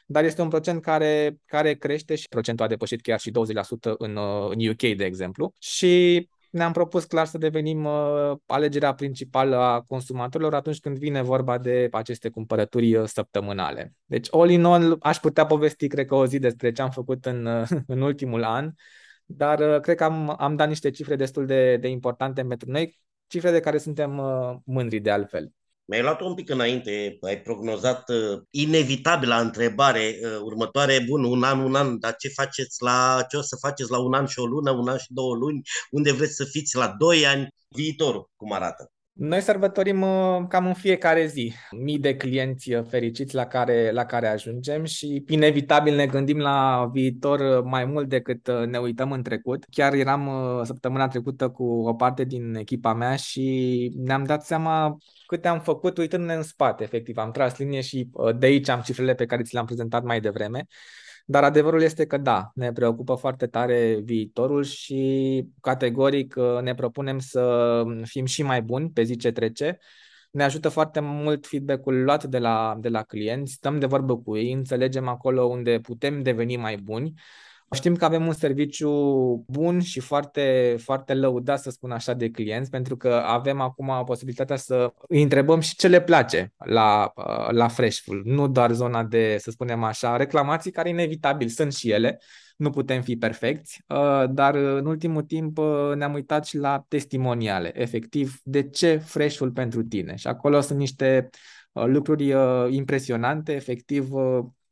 dar este un procent care, care crește și procentul a depășit chiar și 20% în, uh, în UK, de exemplu. Și ne-am propus clar să devenim uh, alegerea principală a consumatorilor atunci când vine vorba de aceste cumpărături uh, săptămânale. Deci, all in all, aș putea povesti, cred că, o zi despre ce am făcut în, uh, în ultimul an, dar uh, cred că am, am dat niște cifre destul de, de importante pentru noi, cifre de care suntem uh, mândri de altfel. Mi-ai luat un pic înainte, ai prognozat uh, inevitabilă întrebare uh, următoare, bun, un an, un an, dar ce faceți la, ce o să faceți la un an și o lună, un an și două luni, unde vreți să fiți la doi ani, viitorul, cum arată? Noi sărbătorim uh, cam în fiecare zi mii de clienți uh, fericiți la care, la care ajungem și inevitabil ne gândim la viitor uh, mai mult decât ne uităm în trecut. Chiar eram săptămâna trecută cu o parte din echipa mea și ne-am dat seama câte am făcut uitându-ne în spate, efectiv. Am tras linie și de aici am cifrele pe care ți le-am prezentat mai devreme. Dar adevărul este că da, ne preocupă foarte tare viitorul și categoric uh, ne propunem să fim și mai buni pe zi ce trece. Ne ajută foarte mult feedback-ul luat de la, de la clienți, stăm de vorbă cu ei, înțelegem acolo unde putem deveni mai buni Știm că avem un serviciu bun și foarte, foarte lăudat, să spun așa, de clienți, pentru că avem acum posibilitatea să îi întrebăm și ce le place la, uh, la Freshful, nu doar zona de, să spunem așa, reclamații, care inevitabil sunt și ele, nu putem fi perfecți, uh, dar în ultimul timp uh, ne-am uitat și la testimoniale, efectiv, de ce Freshful pentru tine. Și acolo sunt niște lucruri impresionante, efectiv,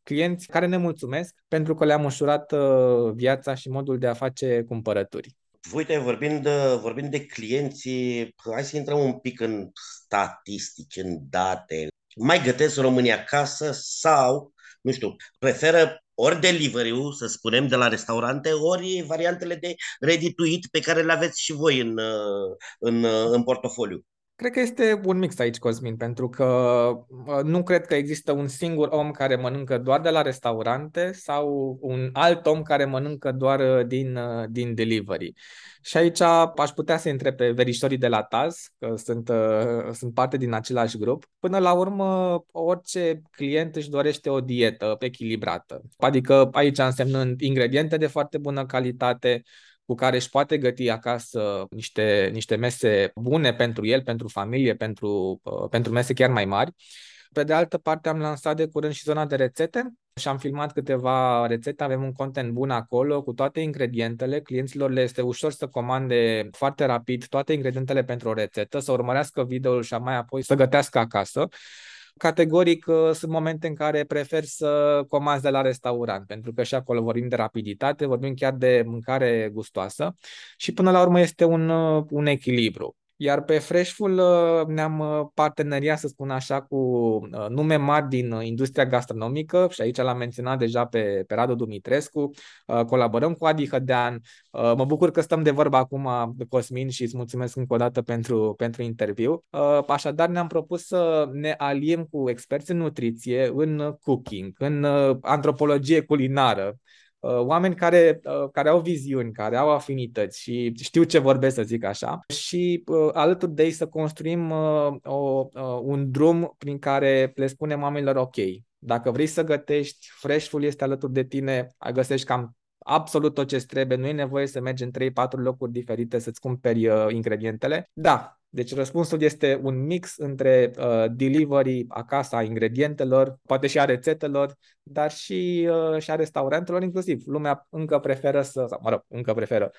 clienți care ne mulțumesc pentru că le-am ușurat uh, viața și modul de a face cumpărături. Uite, vorbind, vorbind de clienții, hai să intrăm un pic în statistici, în date. Mai gătesc România acasă sau, nu știu, preferă ori delivery să spunem, de la restaurante, ori variantele de ready to eat pe care le aveți și voi în, uh, în, uh, în portofoliu. Cred că este un mix aici, Cosmin, pentru că nu cred că există un singur om care mănâncă doar de la restaurante sau un alt om care mănâncă doar uh, din, uh, din delivery. Și aici aș putea să întreb pe verișorii de la Taz, că sunt, uh, sunt parte din același grup. Până la urmă, orice client își dorește o dietă echilibrată. Adică aici însemnând ingrediente de foarte bună calitate, cu care își poate găti acasă niște, niște mese bune pentru el, pentru familie, pentru, uh, pentru mese chiar mai mari. Pe de altă parte, am lansat de curând și zona de rețete și am filmat câteva rețete. Avem un content bun acolo cu toate ingredientele. Clienților le este ușor să comande foarte rapid toate ingredientele pentru o rețetă, să urmărească videoul și mai apoi să gătească acasă. Categoric uh, sunt momente în care prefer să comanzi de la restaurant, pentru că și acolo vorbim de rapiditate, vorbim chiar de mâncare gustoasă și până la urmă este un, uh, un echilibru. Iar pe Freshful uh, ne-am uh, parteneriat, să spun așa, cu uh, nume mari din industria gastronomică și aici l-am menționat deja pe, pe Radu Dumitrescu, colaborăm cu Adi Hădean, mă bucur că stăm de vorbă acum, Cosmin, și îți mulțumesc încă o dată pentru, pentru interviu. Așadar, ne-am propus să ne aliem cu experți în nutriție, în cooking, în antropologie culinară, Uh, oameni care, uh, care au viziuni, care au afinități și știu ce vorbesc, să zic așa, și uh, alături de ei să construim o, un drum prin care le spunem oamenilor, ok, dacă vrei să gătești, Freshful este alături de tine, găsești cam absolut tot ce trebuie, nu e nevoie să mergi în 3-4 locuri diferite să-ți cumperi uh, ingredientele. Da, deci răspunsul este un mix între uh, delivery acasă a ingredientelor, poate și a rețetelor, dar și, uh, și a restaurantelor inclusiv. Lumea încă preferă să, sau, mă rog, încă preferă.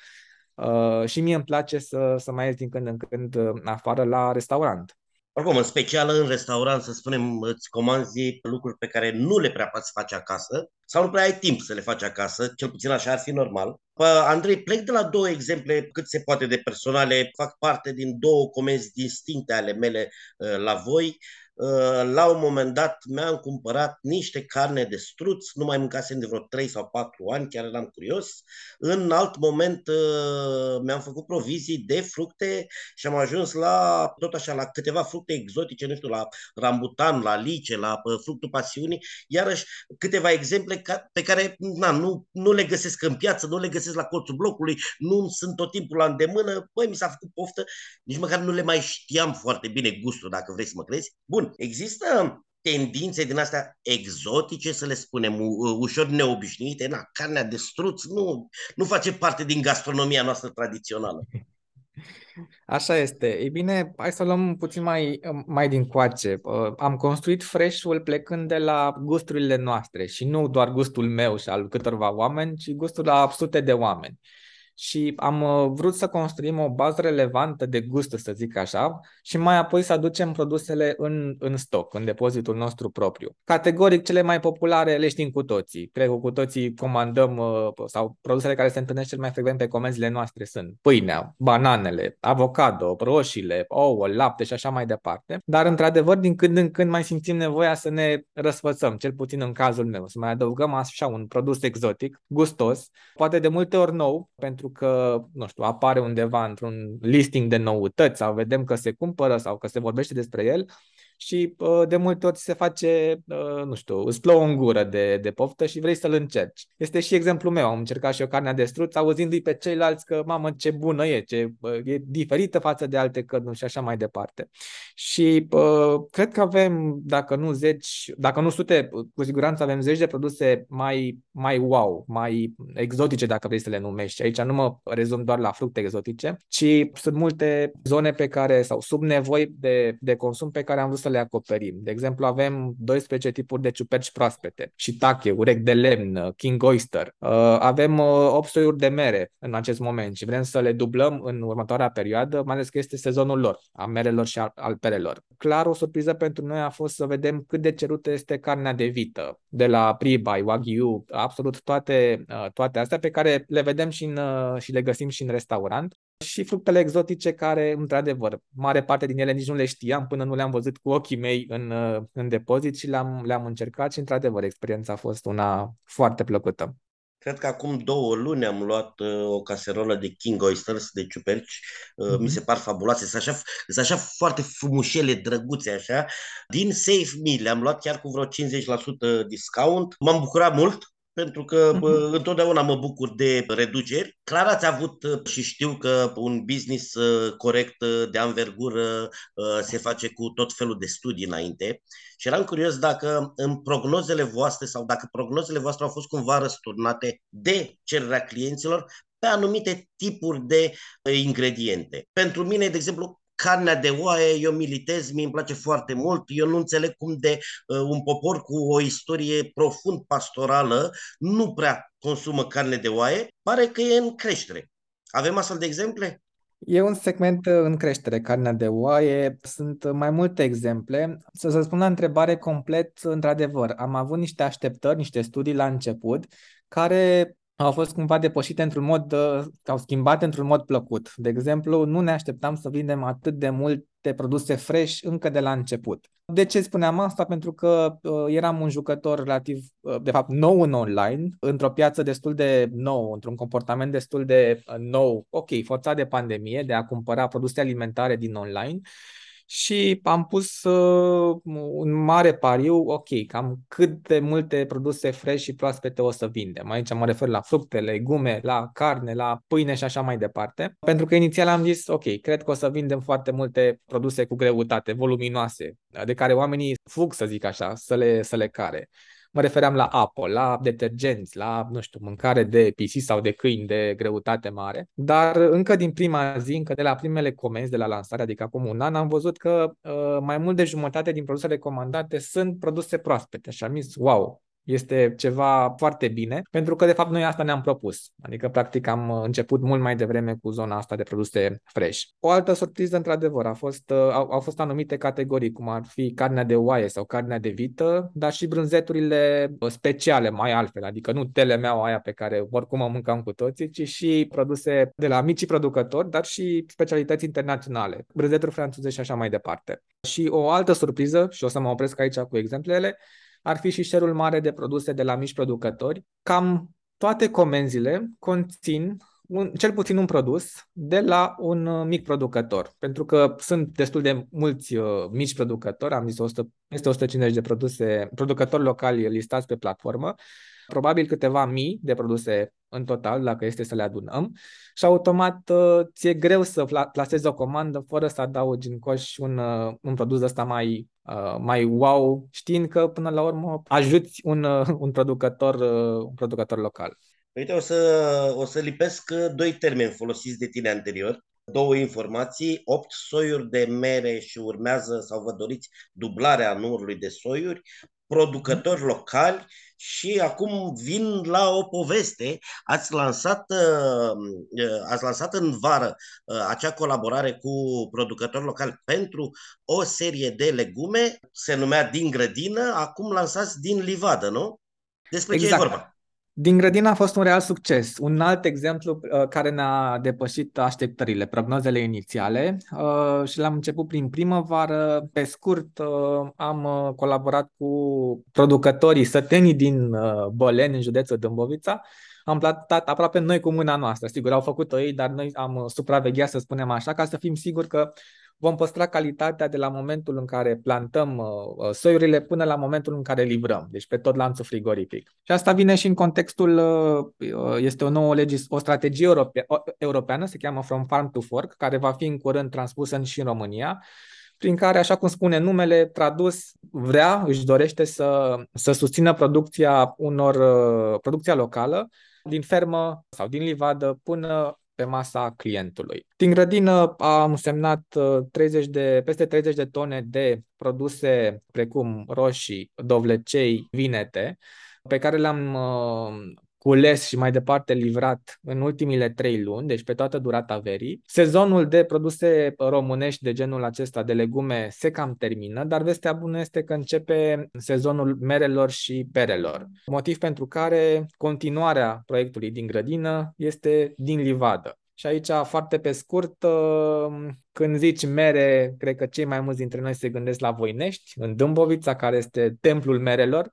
Uh, și mie îmi place să, să mai ies din când în când uh, afară la restaurant. Oricum, în special în restaurant, să spunem, îți comanzi lucruri pe care nu le prea poți face acasă sau nu prea ai timp să le faci acasă, cel puțin așa ar fi normal. Pă, Andrei, plec de la două exemple cât se poate de personale, fac parte din două comenzi distincte ale mele uh, la voi. Uh, la un moment dat mi-am cumpărat niște carne de struț, nu mai mâncasem de vreo 3 sau 4 ani, chiar eram curios. În alt moment uh, mi-am făcut provizii de fructe și am ajuns la tot așa la câteva fructe exotice, nu știu, la rambutan, la lice, la uh, fructul pasiunii, iarăși câteva exemple pe care na, nu, nu le găsesc în piață, nu le găsesc la colțul blocului, nu sunt tot timpul la îndemână, păi mi s-a făcut poftă, nici măcar nu le mai știam foarte bine gustul, dacă vrei să mă crezi. Bun, există tendințe din astea exotice, să le spunem, ușor neobișnuite. Na, carnea de struț nu, nu face parte din gastronomia noastră tradițională. Așa este. Ei bine, hai să luăm puțin mai, mai din coace. Am construit Freshful plecând de la gusturile noastre și nu doar gustul meu și al câtorva oameni, ci gustul la sute de oameni. Și am uh, vrut să construim o bază relevantă de gust, să zic așa, și mai apoi să aducem produsele în, în stoc, în depozitul nostru propriu. Categoric, cele mai populare le știm cu toții. Cred că cu toții comandăm uh, sau produsele care se întâlnesc cel mai frecvent pe comenzile noastre sunt pâinea, bananele, avocado, roșiile, ouă, lapte și așa mai departe. Dar, într-adevăr, din când în când mai simțim nevoia să ne răsfățăm, cel puțin în cazul meu, să mai adăugăm așa un produs exotic, gustos, poate de multe ori nou, pentru că, nu știu, apare undeva într-un listing de noutăți sau vedem că se cumpără sau că se vorbește despre el și uh, de multe ori se face, uh, nu știu, îți plouă în gură de, de poftă și vrei să-l încerci. Este și exemplul meu, am încercat și eu carnea de struț, auzindu-i pe ceilalți că, mamă, ce bună e, ce e diferită față de alte cărnuri și așa mai departe. Și uh, cred că avem, dacă nu zeci, dacă nu sute, cu siguranță avem zeci de produse mai, mai wow, mai exotice, dacă vrei să le numești. Aici nu mă rezum doar la fructe exotice, ci sunt multe zone pe care, sau sub nevoi de, de consum pe care am vrut să le acoperim. De exemplu, avem 12 tipuri de ciuperci proaspete, shiitake, urec de lemn, king oyster. Uh, avem 8 uh, soiuri de mere în acest moment și vrem să le dublăm în următoarea perioadă, mai ales că este sezonul lor, a merelor și al perelor. Clar, o surpriză pentru noi a fost să vedem cât de cerută este carnea de vită, de la Pribay, Wagyu, absolut toate, uh, toate astea pe care le vedem și, în, și le găsim și în restaurant și fructele exotice care, într-adevăr, mare parte din ele nici nu le știam până nu le-am văzut cu ochii mei în, uh, în depozit și le-am, le-am încercat și, într-adevăr, experiența a fost una foarte plăcută. Cred că acum două luni am luat uh, o caserolă de King Oysters, de ciuperci. Uh, mm-hmm. Mi se par fabuloase. Sunt așa, sunt așa foarte frumușele, drăguțe, așa. Din Safe Me le-am luat chiar cu vreo 50% discount. M-am bucurat mult pentru că bă, întotdeauna mă bucur de reduceri. Clar ați avut uh, și știu că un business uh, corect uh, de anvergură se face cu tot felul de studii înainte și eram curios dacă în prognozele voastre sau dacă prognozele voastre au fost cumva răsturnate de cererea clienților pe anumite tipuri de ingrediente. Pentru mine, de exemplu, carnea de oaie, eu militez, mi îmi place foarte mult. Eu nu înțeleg cum de uh, un popor cu o istorie profund pastorală nu prea consumă carne de oaie. Pare că e în creștere. Avem astfel de exemple? E un segment uh, în creștere, carnea de oaie. Sunt mai multe exemple. Să să spun la întrebare complet, într-adevăr, am avut niște așteptări, niște studii la început, care au fost cumva depășite într-un mod, uh, au schimbat într-un mod plăcut. De exemplu, nu ne așteptam să vindem atât de multe produse fresh încă de la început. De ce spuneam asta? Pentru că uh, eram un jucător relativ, uh, de fapt, nou în online, într-o piață destul de nou, într-un comportament destul de uh, nou, ok, forțat de pandemie, de a cumpăra produse alimentare din online și am pus uh, un mare pariu, ok, cam cât de multe produse fresh și proaspete o să vindem. Aici mă refer la fructe, legume, la carne, la pâine și așa mai departe. Pentru că inițial am zis, ok, cred că o să vindem foarte multe produse cu greutate, voluminoase, de care oamenii fug, să zic așa, să le, să le care. Mă refeream la apă, la detergenți, la, nu știu, mâncare de pisici sau de câini de greutate mare. Dar încă din prima zi, încă de la primele comenzi de la lansare, adică acum un an, am văzut că uh, mai mult de jumătate din produsele comandate sunt produse proaspete. Și am zis, wow, este ceva foarte bine, pentru că de fapt noi asta ne-am propus. Adică practic am început mult mai devreme cu zona asta de produse fresh. O altă surpriză într-adevăr a fost, uh, au, au fost anumite categorii, cum ar fi carnea de oaie sau carnea de vită, dar și brânzeturile uh, speciale mai altfel, adică nu telemeaua aia pe care oricum o mâncam cu toții, ci și produse de la micii producători, dar și specialități internaționale, brânzeturi franțuze și așa mai departe. Și o altă surpriză, și o să mă opresc aici cu exemplele, ar fi și șerul mare de produse de la mici producători. Cam toate comenzile conțin un, cel puțin un produs de la un uh, mic producător, pentru că sunt destul de mulți uh, mici producători, am zis 100, este 150 de produse, producători locali listați pe platformă, probabil câteva mii de produse în total, dacă este să le adunăm, și automat uh, ți-e greu să plasezi o comandă fără să adaugi în coș un, uh, un produs ăsta mai, uh, mai wow, știind că până la urmă ajuți un, un, producător, un producător local. Uite, o să, o să lipesc doi termeni folosiți de tine anterior. Două informații, 8 soiuri de mere și urmează sau vă doriți dublarea numărului de soiuri, producători locali și acum vin la o poveste. Ați lansat, uh, uh, ați lansat în vară uh, acea colaborare cu producători locali pentru o serie de legume, se numea Din grădină, acum lansați din livadă, nu? Despre exact. ce e exact. vorba? Din grădină a fost un real succes. Un alt exemplu uh, care ne-a depășit așteptările, prognozele inițiale uh, și l-am început prin primăvară. Pe scurt, uh, am uh, colaborat cu producătorii sătenii din uh, Băleni, în județul Dâmbovița. Am plantat aproape noi cu mâna noastră. Sigur, au făcut-o ei, dar noi am supravegheat, să spunem așa, ca să fim siguri că vom păstra calitatea de la momentul în care plantăm uh, uh, soiurile până la momentul în care livrăm, deci pe tot lanțul frigorific. Și asta vine și în contextul, uh, este o nouă legis, o strategie europe, europeană, se cheamă From Farm to Fork, care va fi în curând transpusă și în România, prin care, așa cum spune numele, tradus, vrea, își dorește să, să susțină producția unor, producția locală din fermă sau din livadă până pe masa clientului. Din grădină am semnat 30 uh, de, peste 30 de tone de produse precum roșii, dovlecei, vinete, pe care le-am uh, cules și mai departe livrat în ultimile trei luni, deci pe toată durata verii. Sezonul de produse românești de genul acesta de legume se cam termină, dar vestea bună este că începe sezonul merelor și perelor. Motiv pentru care continuarea proiectului din grădină este din livadă. Și aici, foarte pe scurt, uh, când zici mere, cred că cei mai mulți dintre noi se gândesc la Voinești, în Dâmbovița, care este templul merelor,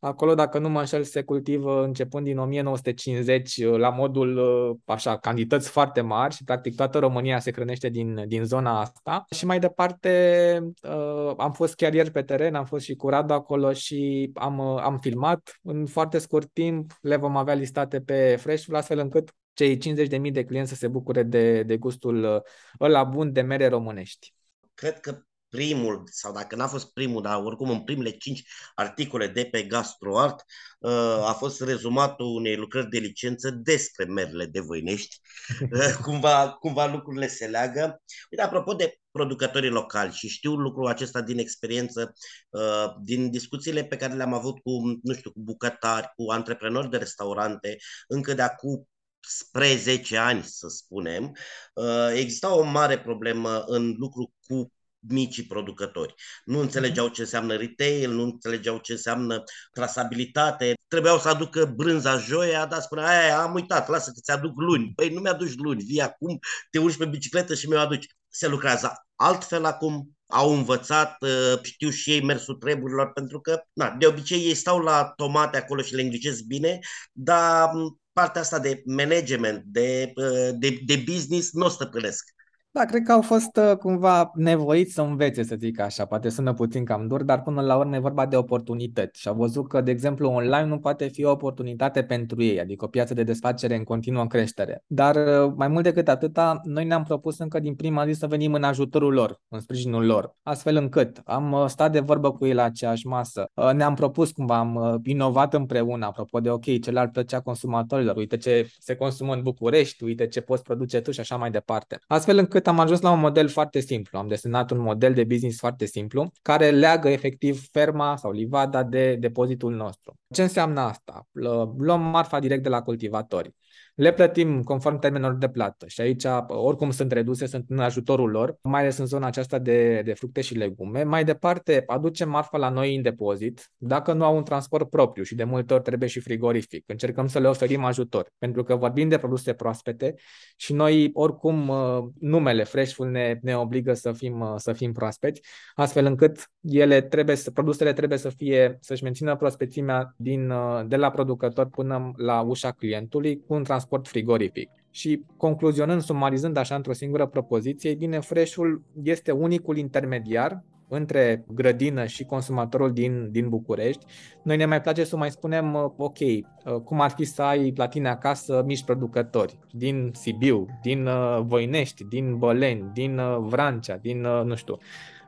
Acolo, dacă nu mă înșel, se cultivă începând din 1950 uh, la modul, uh, așa, cantități foarte mari și practic toată România se hrănește din, din zona asta. Și mai departe uh, am fost chiar ieri pe teren, am fost și cu Radu acolo și am, am filmat. În foarte scurt timp le vom avea listate pe Freshful, astfel încât cei 50.000 de clienți să se bucure de, de gustul ăla bun de mere românești. Cred că primul, sau dacă n-a fost primul, dar oricum în primele cinci articole de pe GastroArt, uh, a fost rezumatul unei lucrări de licență despre merele de Voinești. Uh, cumva, cumva lucrurile se leagă. Uite, apropo de producătorii locali și știu lucrul acesta din experiență, uh, din discuțiile pe care le-am avut cu, nu știu, cu bucătari, cu antreprenori de restaurante, încă de acum spre 10 ani, să spunem, exista o mare problemă în lucru cu micii producători. Nu înțelegeau ce înseamnă retail, nu înțelegeau ce înseamnă trasabilitate. Trebuiau să aducă brânza joia, dar spunea, aia, am uitat, lasă că ți-aduc luni. Păi nu mi-aduci luni, vii acum, te urci pe bicicletă și mi-o aduci. Se lucrează altfel acum, au învățat, uh, știu și ei mersul treburilor, pentru că na, de obicei ei stau la tomate acolo și le îngrijesc bine, dar partea asta de management, de, uh, de, de business, nu o stăpânesc. Da, cred că au fost uh, cumva nevoiți să învețe, să zic așa. Poate sună puțin cam dur, dar până la urmă e vorba de oportunități. Și au văzut că, de exemplu, online nu poate fi o oportunitate pentru ei, adică o piață de desfacere în continuă creștere. Dar uh, mai mult decât atâta, noi ne-am propus încă din prima zi să venim în ajutorul lor, în sprijinul lor, astfel încât am uh, stat de vorbă cu ei la aceeași masă. Ne-am propus cumva, am inovat împreună, apropo de, ok, ce ar plăcea consumatorilor, uite ce se consumă în București, uite ce poți produce tu și așa mai departe. Astfel încât am ajuns la un model foarte simplu. Am desenat un model de business foarte simplu care leagă efectiv ferma sau livada de depozitul nostru. Ce înseamnă asta? Luăm marfa direct de la cultivatori le plătim conform termenelor de plată și aici oricum sunt reduse, sunt în ajutorul lor, mai ales în zona aceasta de, de fructe și legume. Mai departe, aducem marfa la noi în depozit, dacă nu au un transport propriu și de multe ori trebuie și frigorific. Încercăm să le oferim ajutor, pentru că vorbim de produse proaspete și noi oricum uh, numele Freshful ne, ne obligă să fim, uh, să fim proaspeți, astfel încât ele trebuie să, produsele trebuie să fie, să-și mențină prospețimea din, uh, de la producător până la ușa clientului cu un transport transport frigorific. Și concluzionând, sumarizând așa într-o singură propoziție, bine, Freshul este unicul intermediar între grădină și consumatorul din, din București. Noi ne mai place să mai spunem, uh, ok, uh, cum ar fi să ai la tine acasă mici producători din Sibiu, din uh, Voinești, din Băleni, din Vrancea, din, nu știu,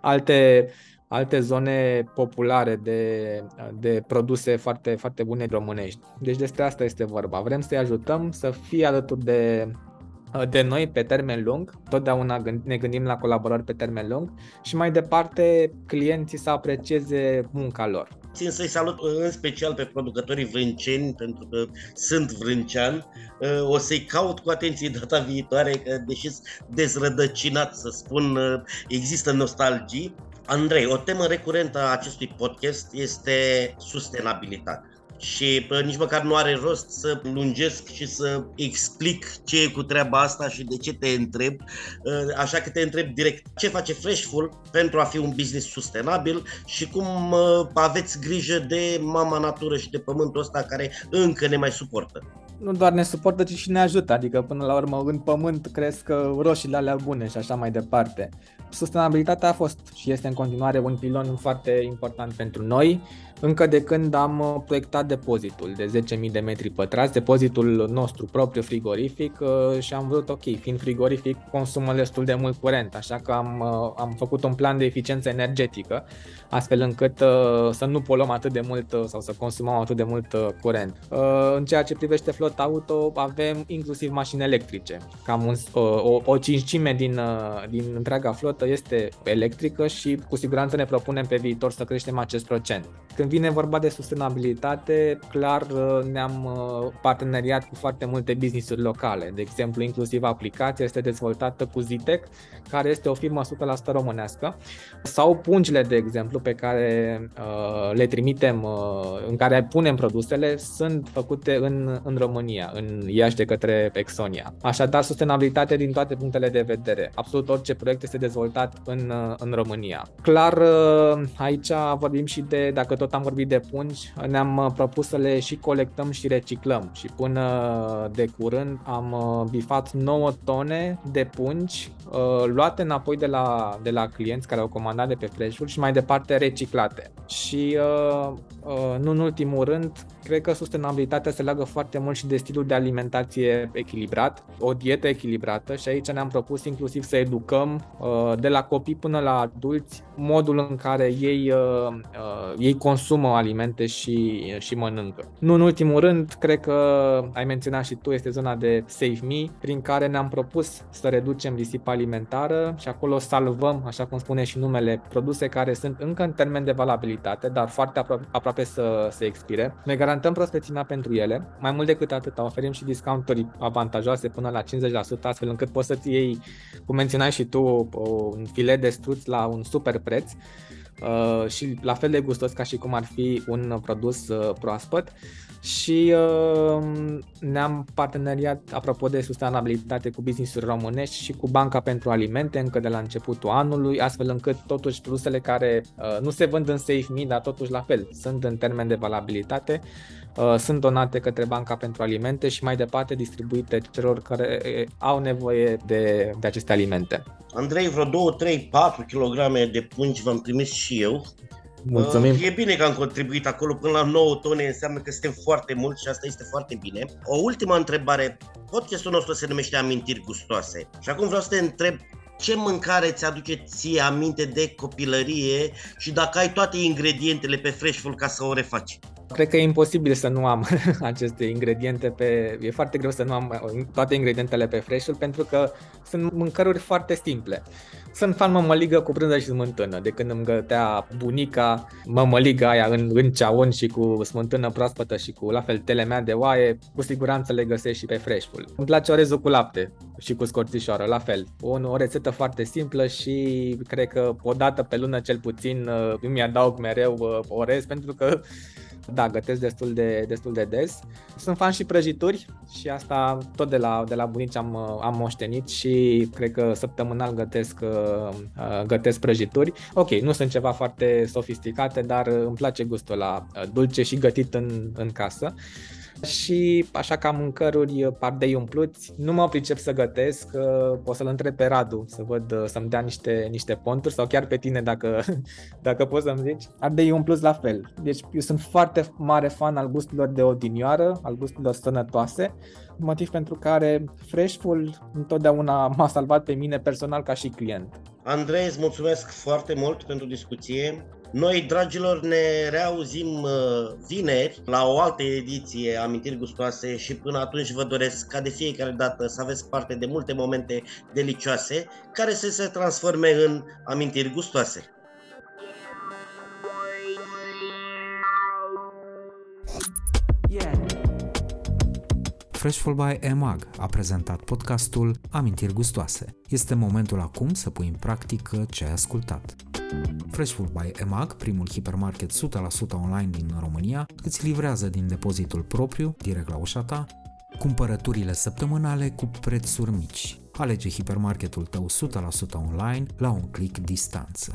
alte alte zone populare de, de produse foarte, foarte bune românești. Deci despre asta este vorba. Vrem să-i ajutăm să fie alături de, de noi pe termen lung, totdeauna ne gândim la colaborări pe termen lung și mai departe clienții să aprecieze munca lor. Țin să-i salut în special pe producătorii vrânceni, pentru că sunt vrâncean. O să-i caut cu atenție data viitoare, că deși dezrădăcinat, să spun, există nostalgii. Andrei, o temă recurentă a acestui podcast este sustenabilitatea și pă, nici măcar nu are rost să lungesc și să explic ce e cu treaba asta și de ce te întreb. Ă, așa că te întreb direct ce face Freshful pentru a fi un business sustenabil și cum ă, aveți grijă de mama natură și de pământul ăsta care încă ne mai suportă nu doar ne suportă, ci și ne ajută, adică până la urmă în pământ cresc roșiile alea bune și așa mai departe. Sustenabilitatea a fost și este în continuare un pilon foarte important pentru noi încă de când am uh, proiectat depozitul de 10.000 de metri pătrați, depozitul nostru propriu frigorific uh, și am vrut, ok, fiind frigorific, consumă destul de mult curent, așa că am, uh, am făcut un plan de eficiență energetică, astfel încât să nu poluăm atât de mult sau să consumăm atât de mult curent. În ceea ce privește flota auto, avem inclusiv mașini electrice. Cam un, o, o cincime din, din întreaga flotă este electrică și cu siguranță ne propunem pe viitor să creștem acest procent. Când vine vorba de sustenabilitate, clar uh, ne-am uh, parteneriat cu foarte multe business-uri locale. De exemplu, inclusiv aplicația este dezvoltată cu Zitec, care este o firmă 100% românească, sau pungile, de exemplu, pe care uh, le trimitem, uh, în care punem produsele, sunt făcute în, în România, în Iași de către Exonia. Așadar, sustenabilitate din toate punctele de vedere. Absolut orice proiect este dezvoltat în, uh, în România. Clar, uh, aici vorbim și de, dacă tot am vorbit de pungi, ne-am uh, propus să le și colectăm și reciclăm și până de curând am uh, bifat 9 tone de pungi uh, luate înapoi de la, de la clienți care au comandat de pe Freshful și mai departe reciclate. Și uh, uh, nu în ultimul rând, cred că sustenabilitatea se leagă foarte mult și de stilul de alimentație echilibrat, o dietă echilibrată și aici ne-am propus inclusiv să educăm uh, de la copii până la adulți modul în care ei, uh, uh, ei consumă alimente și, și mănâncă. Nu în ultimul rând, cred că ai menționat și tu, este zona de Save Me, prin care ne-am propus să reducem risipa alimentară și acolo salvăm, așa cum spune și numele, produse care sunt încă în termen de valabilitate, dar foarte apro- aproape să se expire. Ne garantăm prospețimea pentru ele. Mai mult decât atât, oferim și discounturi avantajoase până la 50%, astfel încât poți să-ți iei, cum menționai și tu, un filet de struț la un super preț uh, și la fel de gustos ca și cum ar fi un produs uh, proaspăt și uh, ne-am parteneriat apropo de sustenabilitate cu business-uri românești și cu Banca pentru Alimente încă de la începutul anului, astfel încât totuși produsele care uh, nu se vând în Safe Me, dar totuși la fel sunt în termen de valabilitate, uh, sunt donate către Banca pentru Alimente și mai departe distribuite celor care uh, au nevoie de, de aceste alimente. Andrei, vreo 2, 3, 4 kg de pungi v-am trimis și eu. Mulțumim. Uh, e bine că am contribuit acolo până la 9 tone, înseamnă că suntem foarte mulți și asta este foarte bine. O ultimă întrebare. Podcastul nostru se numește Amintiri gustoase. Și acum vreau să te întreb ce mâncare ți aduce ție aminte de copilărie și dacă ai toate ingredientele pe Freshful ca să o refaci? Cred că e imposibil să nu am aceste ingrediente pe... E foarte greu să nu am toate ingredientele pe Freshful pentru că sunt mâncăruri foarte simple. Sunt fan mămăligă cu brânză și smântână. De când îmi gătea bunica mămăliga aia în, în ceaun și cu smântână proaspătă și cu la fel tele mea de oaie, cu siguranță le găsești și pe Freshful. Îmi place orezul cu lapte și cu scorțișoară, la fel. O, o rețetă foarte simplă și cred că o dată pe lună cel puțin uh, îmi adaug mereu uh, orez pentru că da, gătesc destul de, destul de des. Sunt fan și prăjituri și asta tot de la, de la bunici am, am moștenit și cred că săptămânal gătesc, uh, gătesc prăjituri. Ok, nu sunt ceva foarte sofisticate, dar îmi place gustul la uh, dulce și gătit în, în casă și așa ca mâncăruri pardei umpluți. Nu mă pricep să gătesc, o să-l întreb pe Radu să văd, să-mi dea niște, niște ponturi sau chiar pe tine dacă, dacă poți să-mi zici. Ardei umpluți la fel. Deci eu sunt foarte mare fan al gusturilor de odinioară, al gusturilor sănătoase, motiv pentru care Freshful întotdeauna m-a salvat pe mine personal ca și client. Andrei, îți mulțumesc foarte mult pentru discuție. Noi, dragilor, ne reauzim uh, vineri la o altă ediție Amintiri Gustoase și până atunci vă doresc ca de fiecare dată să aveți parte de multe momente delicioase care să se transforme în amintiri gustoase. Freshful by EMAG a prezentat podcastul Amintiri gustoase. Este momentul acum să pui în practică ce ai ascultat. Freshful by EMAG, primul hipermarket 100% online din România, îți livrează din depozitul propriu, direct la ușa ta, cumpărăturile săptămânale cu prețuri mici. Alege hipermarketul tău 100% online la un click distanță.